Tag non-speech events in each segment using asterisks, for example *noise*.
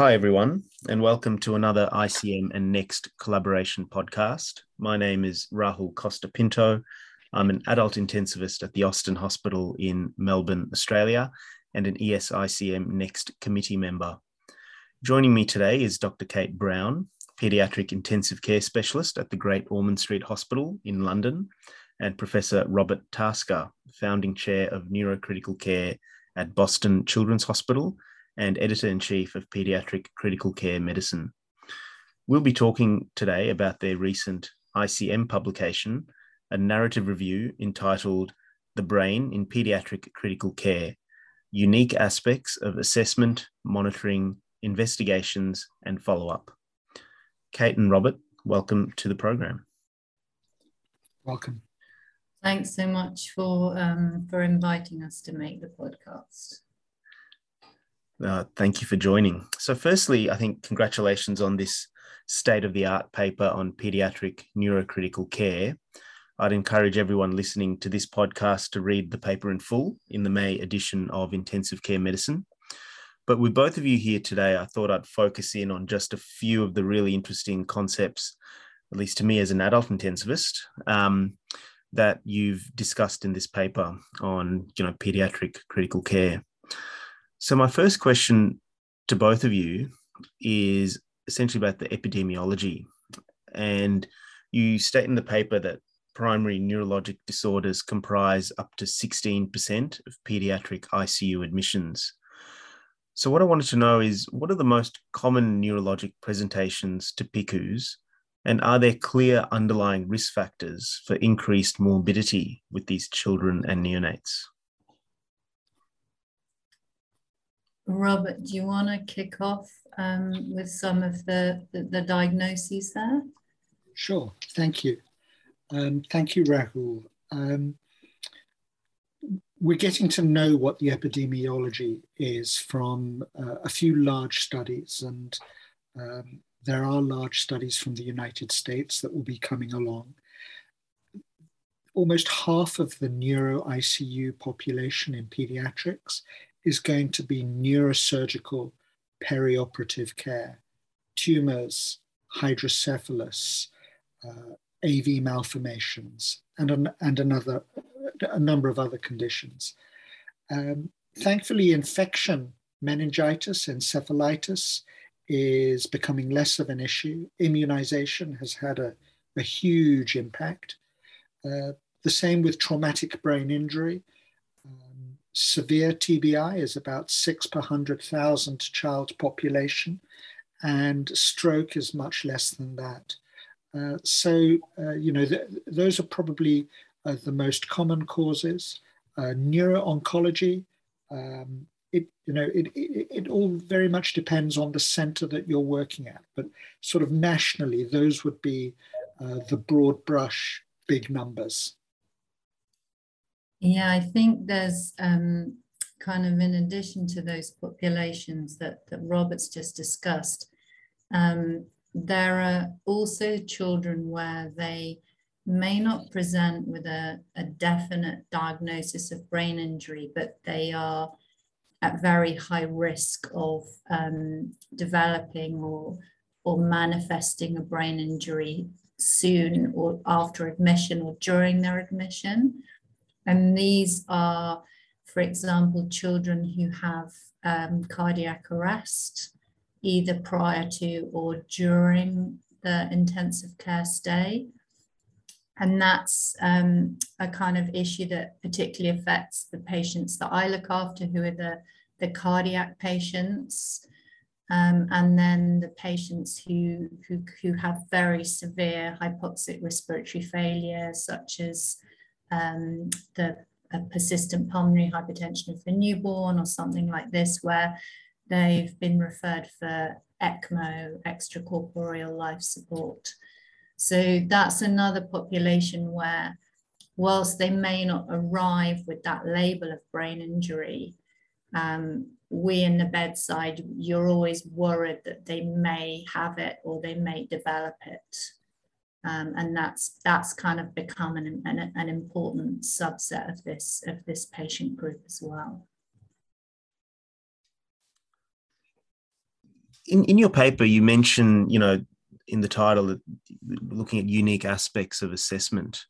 hi, everyone, and welcome to another ICM and Next collaboration podcast. My name is Rahul Costa Pinto. I'm an adult intensivist at the Austin Hospital in Melbourne, Australia, and an ESICM Next committee member. Joining me today is Dr. Kate Brown, paediatric intensive care specialist at the Great Ormond Street Hospital in London, and Professor Robert Tasker, founding chair of neurocritical care at Boston Children's Hospital and editor in chief of Pediatric Critical Care Medicine. We'll be talking today about their recent ICM publication, a narrative review entitled The Brain in Pediatric Critical Care Unique Aspects of Assessment, Monitoring, Investigations, and Follow Up. Kate and Robert, welcome to the program. Welcome. Thanks so much for um, for inviting us to make the podcast. Uh, thank you for joining. So, firstly, I think congratulations on this state of the art paper on pediatric neurocritical care. I'd encourage everyone listening to this podcast to read the paper in full in the May edition of Intensive Care Medicine. But with both of you here today, I thought I'd focus in on just a few of the really interesting concepts, at least to me as an adult intensivist, um, that you've discussed in this paper on you know pediatric critical care. So my first question to both of you is essentially about the epidemiology. And you state in the paper that primary neurologic disorders comprise up to 16% of pediatric ICU admissions. So, what I wanted to know is what are the most common neurologic presentations to PICUs, and are there clear underlying risk factors for increased morbidity with these children and neonates? Robert, do you want to kick off um, with some of the, the, the, diagnoses there? Sure, thank you. Um, thank you, Rahul. Um, we're getting to know what the epidemiology is from uh, a few large studies, and um, there are large studies from the United States that will be coming along. Almost half of the neuro ICU population in pediatrics is going to be neurosurgical perioperative care, tumors, hydrocephalus, uh, AV malformations, and, an, and another, a number of other conditions. Um, thankfully, infection, meningitis, encephalitis is becoming less of an issue. Immunization has had a, a huge impact. Uh, the same with traumatic brain injury severe TBI is about six per 100,000 child population, and stroke is much less than that. Uh, so, uh, you know, th- those are probably uh, the most common causes. Uh, neuro-oncology, um, it, you know, it, it, it all very much depends on the center that you're working at, but sort of nationally, those would be uh, the broad brush big numbers. Yeah, I think there's um, kind of in addition to those populations that, that Robert's just discussed, um, there are also children where they may not present with a, a definite diagnosis of brain injury, but they are at very high risk of um, developing or, or manifesting a brain injury soon or after admission or during their admission. And these are, for example, children who have um, cardiac arrest, either prior to or during the intensive care stay. And that's um, a kind of issue that particularly affects the patients that I look after, who are the, the cardiac patients. Um, and then the patients who, who, who have very severe hypoxic respiratory failure, such as um, the persistent pulmonary hypertension of the newborn or something like this, where they've been referred for ECMO, extracorporeal life support. So that's another population where, whilst they may not arrive with that label of brain injury, um, we in the bedside, you're always worried that they may have it or they may develop it. Um, and that's that's kind of become an, an, an important subset of this of this patient group as well. in, in your paper, you mention, you know, in the title, looking at unique aspects of assessment.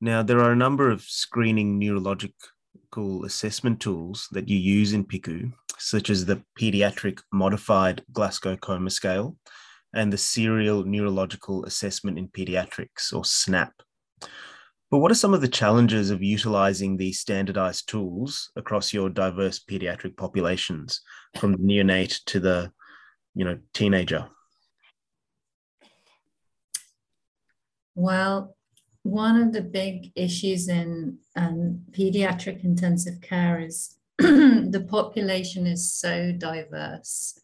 Now, there are a number of screening neurological assessment tools that you use in PICU, such as the Pediatric Modified Glasgow Coma Scale and the Serial Neurological Assessment in Pediatrics, or SNAP. But what are some of the challenges of utilizing these standardized tools across your diverse pediatric populations, from the neonate to the, you know, teenager? Well, one of the big issues in um, pediatric intensive care is *clears throat* the population is so diverse.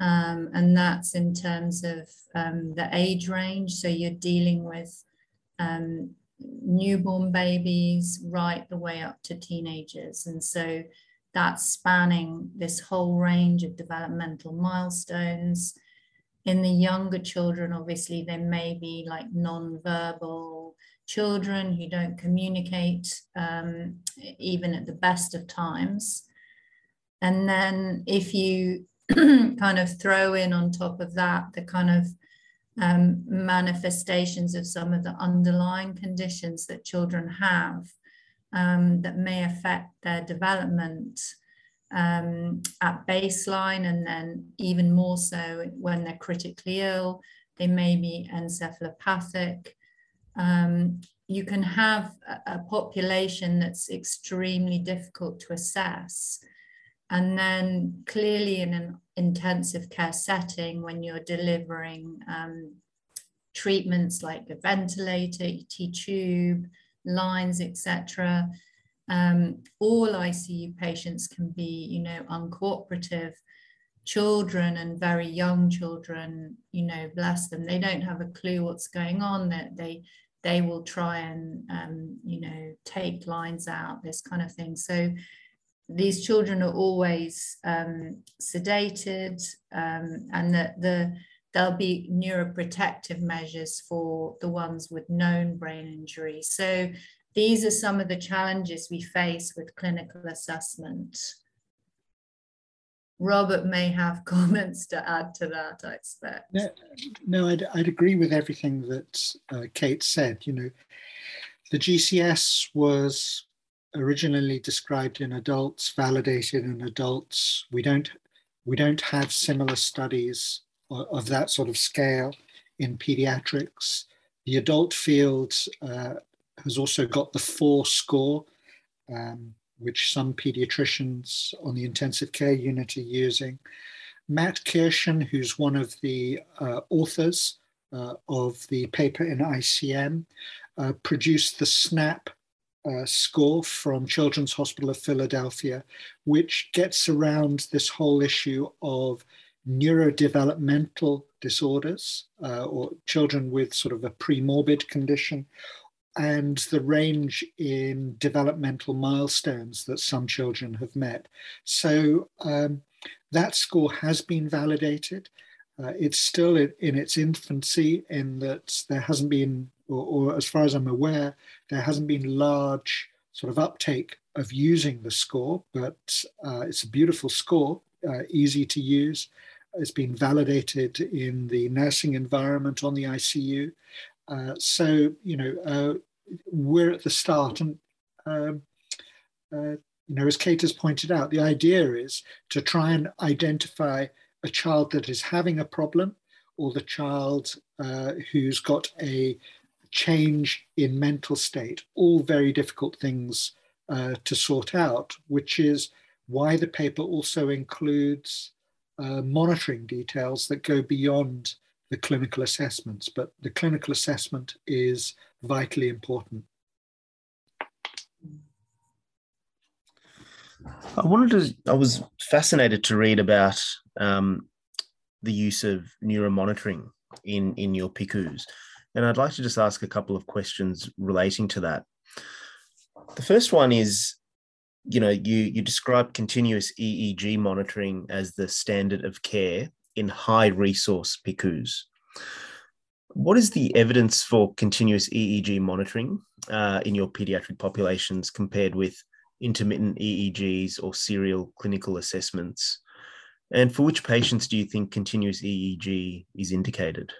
Um, and that's in terms of um, the age range. So you're dealing with um, newborn babies right the way up to teenagers. And so that's spanning this whole range of developmental milestones. In the younger children, obviously, there may be like non-verbal children who don't communicate um, even at the best of times. And then if you *clears throat* kind of throw in on top of that the kind of um, manifestations of some of the underlying conditions that children have um, that may affect their development um, at baseline and then even more so when they're critically ill. They may be encephalopathic. Um, you can have a, a, population that's extremely difficult to assess. And then clearly in an intensive care setting, when you're delivering um, treatments like a ventilator, ET tube, lines, etc., um, all ICU patients can be, you know, uncooperative. Children and very young children, you know, bless them, they don't have a clue what's going on. That they they will try and um, you know take lines out, this kind of thing. So these children are always um, sedated, um, and that the there'll be neuroprotective measures for the ones with known brain injury. So these are some of the challenges we face with clinical assessment. Robert may have *laughs* comments to add to that, I expect. No, no I'd, I'd agree with everything that uh, Kate said. You know, the GCS was originally described in adults, validated in adults. We don't, we don't have similar studies of, that sort of scale in pediatrics. The adult field uh, has also got the four score, um, which some pediatricians on the intensive care unit are using. Matt Kirschen, who's one of the uh, authors uh, of the paper in ICM, uh, produced the SNAP uh, score from Children's Hospital of Philadelphia, which gets around this whole issue of neurodevelopmental disorders uh, or children with sort of a premorbid condition and the range in developmental milestones that some children have met. So um, that score has been validated. Uh, it's still in, its infancy in that there hasn't been, or, or, as far as I'm aware, there hasn't been large sort of uptake of using the score, but uh, it's a beautiful score, uh, easy to use. It's been validated in the nursing environment on the ICU. Uh, so, you know, uh, we're at the start. And, um, uh, you know, as Kate has pointed out, the idea is to try and identify a child that is having a problem or the child uh, who's got a change in mental state, all very difficult things uh, to sort out, which is why the paper also includes uh, monitoring details that go beyond the clinical assessments. But the clinical assessment is vitally important. I wanted to, I was fascinated to read about um, the use of neuromonitoring in, in your PICUs. And I'd like to just ask a couple of questions relating to that. The first one is, you know, you, you describe continuous EEG monitoring as the standard of care in high resource PICUs. What is the evidence for continuous EEG monitoring uh, in your pediatric populations compared with intermittent EEGs or serial clinical assessments? And for which patients do you think continuous EEG is indicated?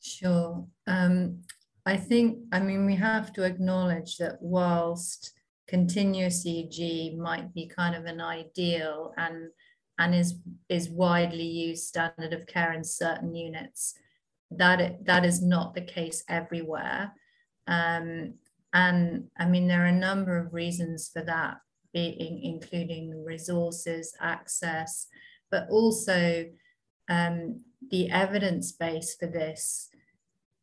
Sure. Um, I think, I mean, we have to acknowledge that whilst continuous EEG might be kind of an ideal and and is is widely used standard of care in certain units, that that is not the case everywhere. Um, and I mean, there are a number of reasons for that, being including resources, access, but also um, the evidence base for this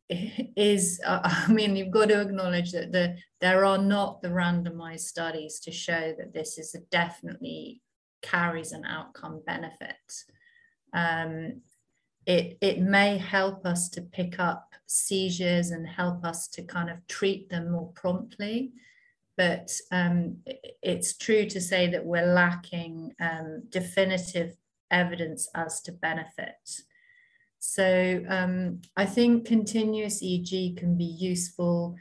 *laughs* is uh, *laughs* i mean you've got to acknowledge that the there are not the randomized studies to show that this is definitely carries an outcome benefit. Um, it it may help us to pick up seizures and help us to kind of treat them more promptly. But um, it's true to say that we're lacking um, definitive evidence as to benefit. So um, I think continuous EEG can be useful,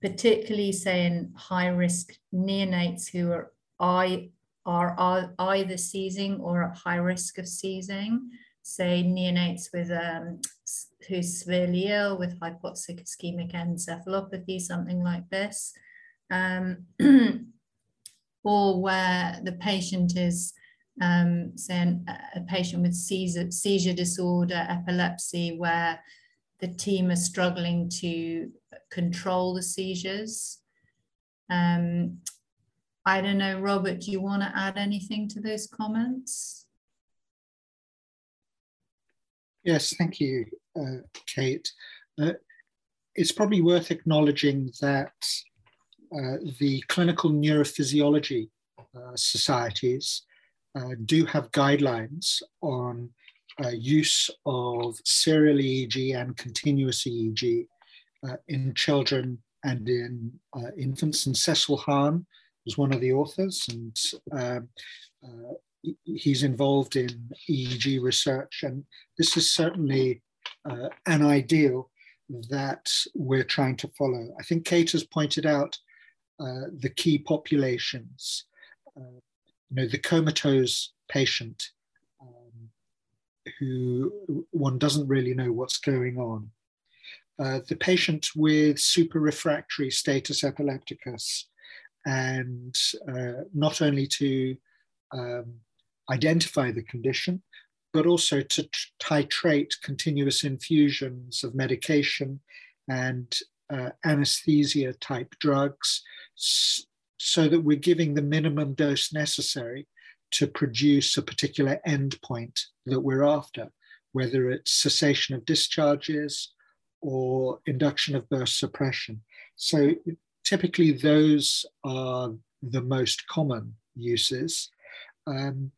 particularly say in high risk neonates who are, are, are either seizing or at high risk of seizing, say neonates with um, who's severely ill with hypoxic ischemic encephalopathy, something like this, um, *clears throat* or where the patient is um, say a patient with seizure, seizure disorder, epilepsy, where the team are struggling to control the seizures. Um, I don't know, Robert, do you want to add anything to those comments? Yes, thank you, uh, Kate. Uh, it's probably worth acknowledging that uh, the clinical neurophysiology uh, societies uh, do have guidelines on uh, use of serial EEG and continuous EEG in children and in infants. And Cecil Hahn was one of the authors, and um, he's involved in EEG research. And this is certainly an ideal that we're trying to follow. I think Kate has pointed out the key populations you know, the comatose patient um, who one doesn't really know what's going on. Uh, the patient with super-refractory status epilepticus, and uh, not only to um, identify the condition, but also to titrate continuous infusions of medication and uh, anesthesia type drugs so that we're giving the minimum dose necessary to produce a particular endpoint that we're after, whether it's cessation of discharges or induction of burst suppression. So typically those are the most common uses. Um,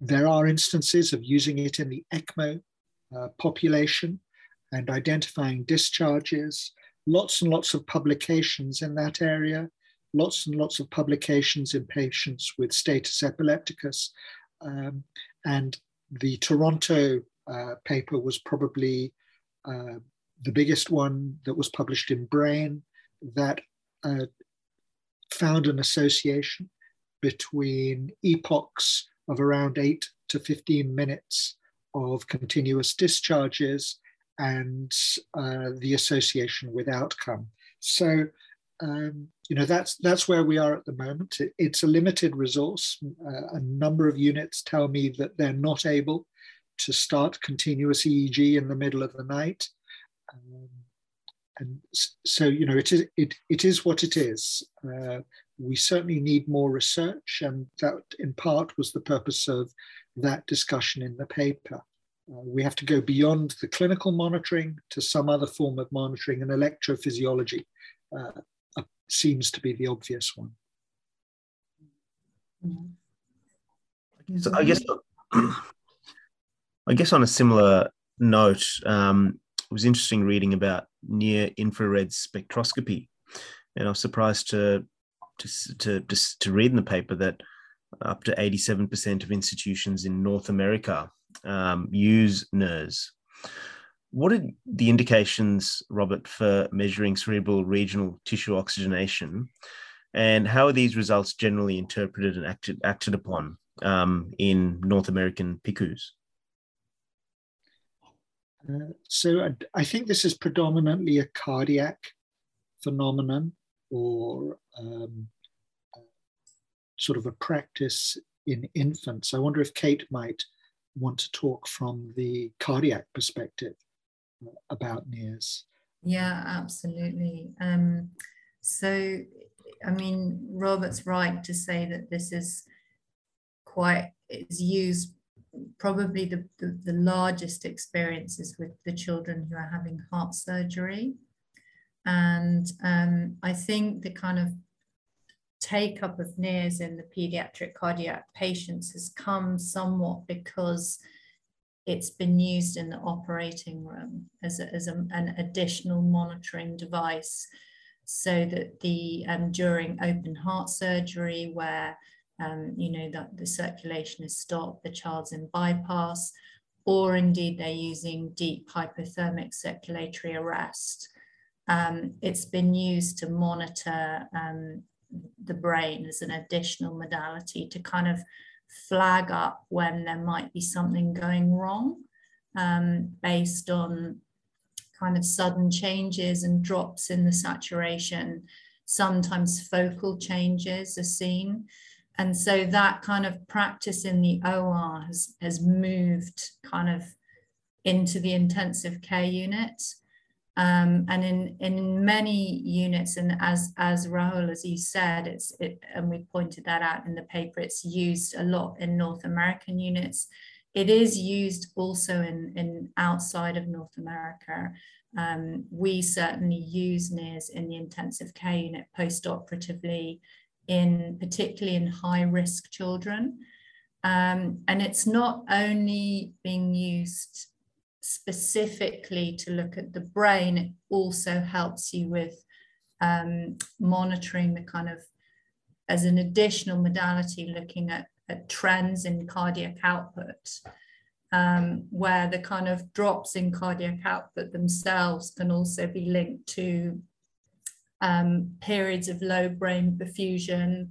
there are instances of using it in the ECMO uh, population and identifying discharges, lots and lots of publications in that area lots and lots of publications in patients with status epilepticus. Um, and the Toronto uh, paper was probably uh, the biggest one that was published in Brain that uh, found an association between epochs of around 8 to 15 minutes of continuous discharges and uh, the association with outcome. So um, you know that's that's where we are at the moment. It, it's a limited resource. Uh, a number of units tell me that they're not able to start continuous EEG in the middle of the night, um, and so you know it is it it is what it is. Uh, we certainly need more research, and that in part was the purpose of that discussion in the paper. Uh, we have to go beyond the clinical monitoring to some other form of monitoring and electrophysiology. Uh, seems to be the obvious one. So I guess *clears throat* I guess on a similar note, um, it was interesting reading about near infrared spectroscopy, and I was surprised to to to to, read in the paper that up to eighty seven percent of institutions in North America um, use NIRS. What are the indications, Robert, for measuring cerebral regional tissue oxygenation? And how are these results generally interpreted and acted, acted upon um, in North American PICUs? Uh, so I, I, think this is predominantly a cardiac phenomenon or um, sort of a practice in infants. I wonder if Kate might want to talk from the cardiac perspective uh, about NIRS. Yeah, absolutely. Um, so, I mean, Robert's right to say that this is quite, is used probably the, the, the largest experiences with the children who are having heart surgery. And um, I think the kind of take up of NIRS in the pediatric cardiac patients has come somewhat because it's been used in the operating room as, a, as a, an additional monitoring device so that the um, during open heart surgery where um, you know that the circulation is stopped the child's in bypass or indeed they're using deep hypothermic circulatory arrest um, it's been used to monitor um, the brain as an additional modality to kind of flag up when there might be something going wrong um, based on kind of sudden changes and drops in the saturation. Sometimes focal changes are seen. And so that kind of practice in the OR has, has moved kind of into the intensive care unit. Um, and in, in many units, and as, as Rahul, as you said, it's, it, and we pointed that out in the paper, it's used a lot in North American units. It is used also in, in outside of North America. Um, we certainly use NIRS in the intensive care unit post-operatively, in particularly in high risk children. Um, and it's not only being used specifically to look at the brain, it also helps you with um, monitoring the kind of, as an additional modality, looking at, at trends in cardiac output, um, where the kind of drops in cardiac output themselves can also be linked to um, periods of low brain perfusion,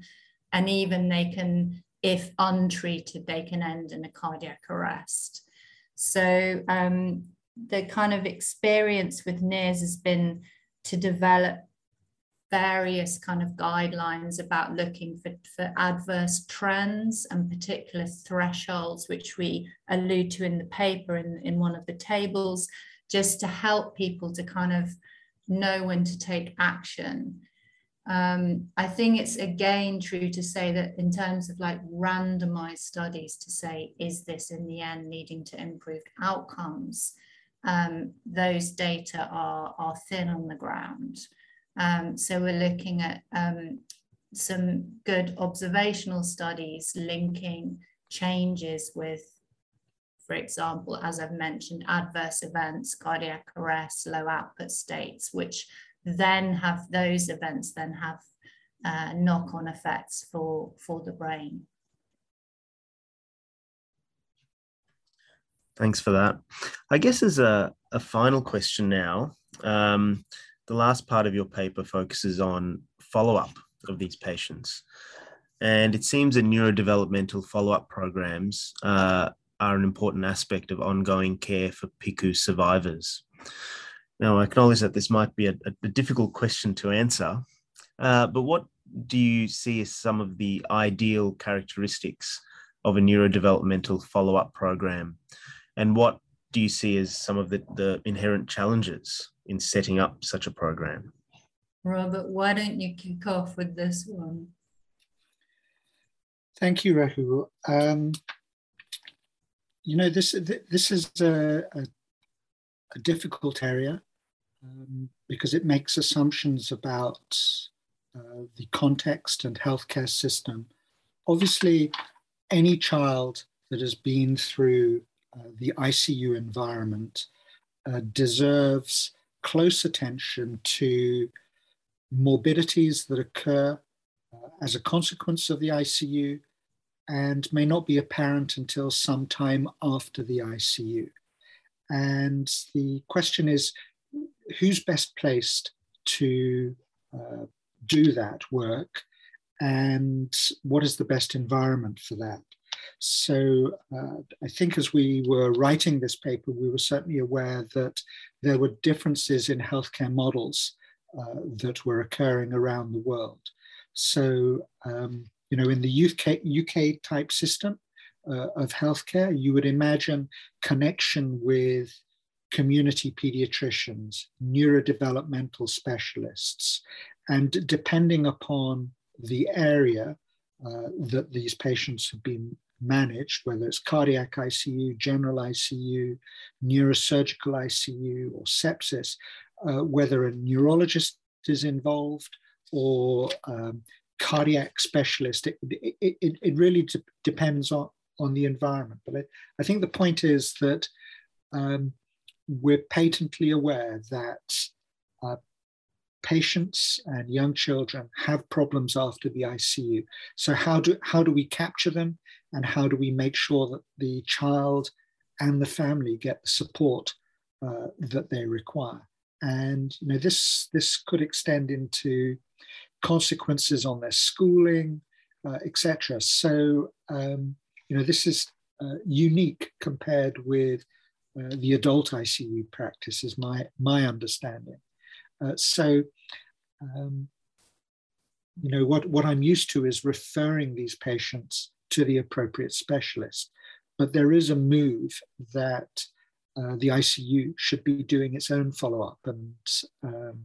and even they can, if untreated, they can end in a cardiac arrest. So um, the kind of experience with NIRS has been to develop various kind of guidelines about looking for, for adverse trends and particular thresholds, which we allude to in the paper in, in one of the tables, just to help people to kind of know when to take action um, I think it's again true to say that in terms of like randomized studies to say, is this in the end leading to improved outcomes? Um, those data are, are thin on the ground. Um, so we're looking at um, some good observational studies linking changes with, for example, as I've mentioned, adverse events, cardiac arrest, low output states, which then have those events then have uh, knock-on effects for, for the brain. Thanks for that. I guess as a, a final question now, um, the last part of your paper focuses on follow-up of these patients. And it seems that neurodevelopmental follow-up programs uh, are an important aspect of ongoing care for PICU survivors. Now, I acknowledge that this might be a, a difficult question to answer, uh, but what do you see as some of the ideal characteristics of a neurodevelopmental follow up program? And what do you see as some of the, the inherent challenges in setting up such a program? Robert, why don't you kick off with this one? Thank you, Rahul. Um, you know, this this is a, a, a difficult area um, because it makes assumptions about uh, the context and healthcare system. Obviously, any child that has been through uh, the ICU environment uh, deserves close attention to morbidities that occur uh, as a consequence of the ICU and may not be apparent until some time after the ICU. And the question is who's best placed to uh, do that work and what is the best environment for that. So uh, I think as we were writing this paper, we were certainly aware that there were differences in healthcare models uh, that were occurring around the world. So, um, you know, in the UK, UK type system uh, of healthcare, you would imagine connection with community pediatricians, neurodevelopmental specialists, and depending upon the area uh, that these patients have been managed, whether it's cardiac ICU, general ICU, neurosurgical ICU, or sepsis, uh, whether a neurologist is involved or um, cardiac specialist, it, it, it, really de- depends on, on the environment. But I, I think the point is that um, we're patently aware that uh, patients and young children have problems after the ICU. So how do how do we capture them, and how do we make sure that the child and the family get the support uh, that they require? And you know this this could extend into consequences on their schooling, uh, etc. So um, you know this is uh, unique compared with uh, the adult ICU practice, is my my understanding. Uh, so, um, you know, what, what I'm used to is referring these patients to the appropriate specialist. But there is a move that uh, the ICU should be doing its own follow up. And um,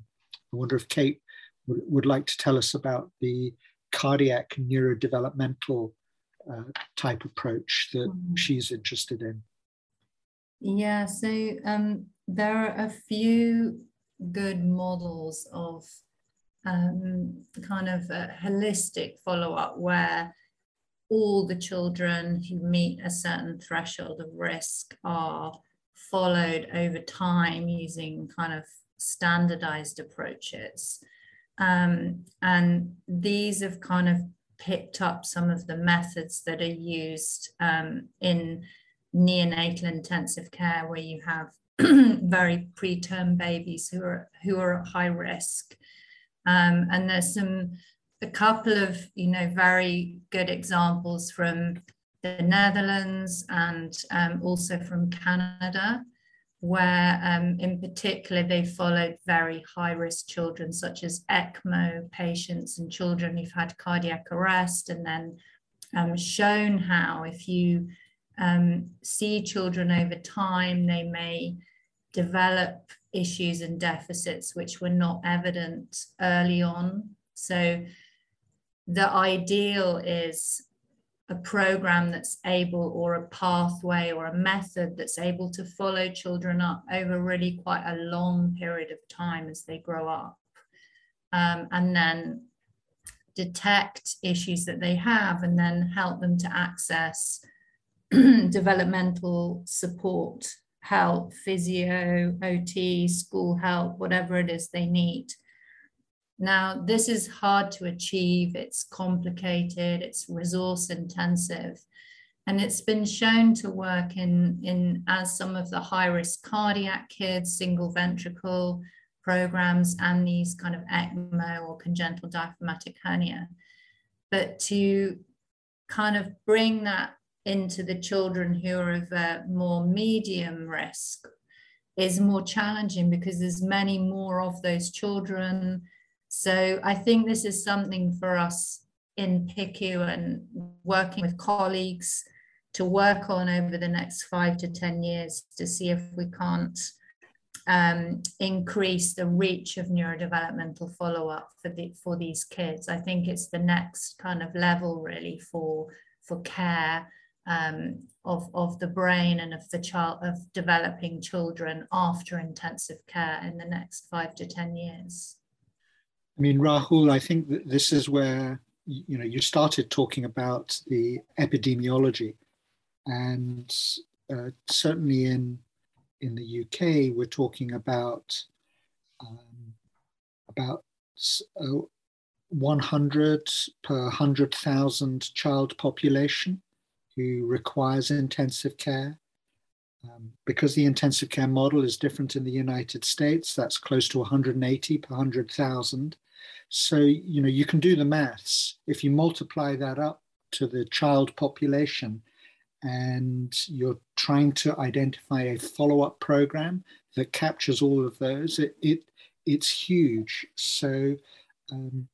I wonder if Kate would, would like to tell us about the cardiac neurodevelopmental uh, type approach that mm-hmm. she's interested in. Yeah, so um, there are a few good models of um, kind of holistic follow up where all the children who meet a certain threshold of risk are followed over time using kind of standardized approaches. Um, and these have kind of picked up some of the methods that are used um, in neonatal intensive care, where you have *clears throat* very preterm babies who are who are at high risk. Um, and there's some a couple of you know very good examples from the Netherlands and um, also from Canada, where um, in particular they followed very high risk children such as ECMO patients and children who've had cardiac arrest, and then um, shown how if you um, see children over time, they may develop issues and deficits which were not evident early on. So the ideal is a program that's able or a pathway or a method that's able to follow children up over really quite a long period of time as they grow up um, and then detect issues that they have and then help them to access *clears throat* developmental support, help, physio, OT, school help, whatever it is they need. Now, this is hard to achieve, it's complicated, it's resource intensive, and it's been shown to work in, in as some of the high risk cardiac kids, single ventricle programs, and these kind of ECMO or congenital diaphragmatic hernia. But to kind of bring that into the children who are of a more medium risk is more challenging because there's many more of those children. So I think this is something for us in PICU and working with colleagues to work on over the next five to 10 years to see if we can't um, increase the reach of neurodevelopmental follow-up for, the, for these kids. I think it's the next kind of level really for, for care um, of, of the brain and of the child of developing children after intensive care in the next five to 10 years. I mean, Rahul, I think that this is where you know you started talking about the epidemiology, and uh, certainly in in the UK, we're talking about um, about uh, 100 per 100,000 child population who requires intensive care. Um, because the intensive care model is different in the United States, that's close to 180 per 100,000. So, you know, you can do the maths. If you multiply that up to the child population and you're trying to identify a follow-up program that captures all of those, it, it it's huge. So um,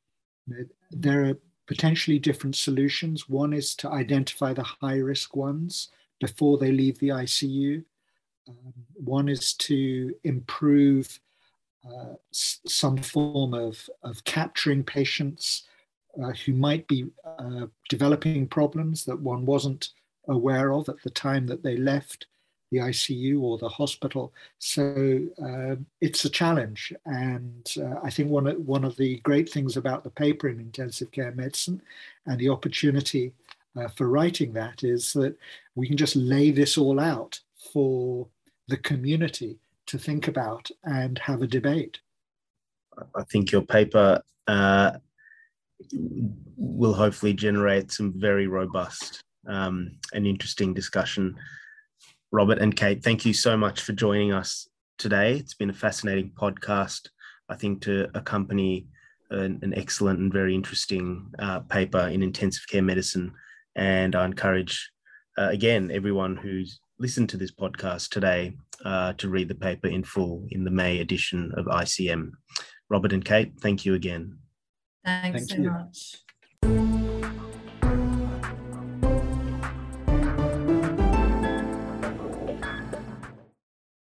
there are potentially different solutions. One is to identify the high risk ones before they leave the ICU. Um, one is to improve uh, some form of, of capturing patients uh, who might be uh, developing problems that one wasn't aware of at the time that they left the ICU or the hospital. So uh, it's a challenge. And uh, I think one of, one of the great things about the paper in intensive care medicine and the opportunity uh, for writing that is that we can just lay this all out for the community to think about and have a debate. I think your paper uh, will hopefully generate some very robust um, and interesting discussion. Robert and Kate, thank you so much for joining us today. It's been a fascinating podcast, I think, to accompany an, an excellent and very interesting uh, paper in intensive care medicine. And I encourage, uh, again, everyone who's listened to this podcast today uh, to read the paper in full in the May edition of ICM. Robert and Kate, thank you again. Thanks thank so you. much.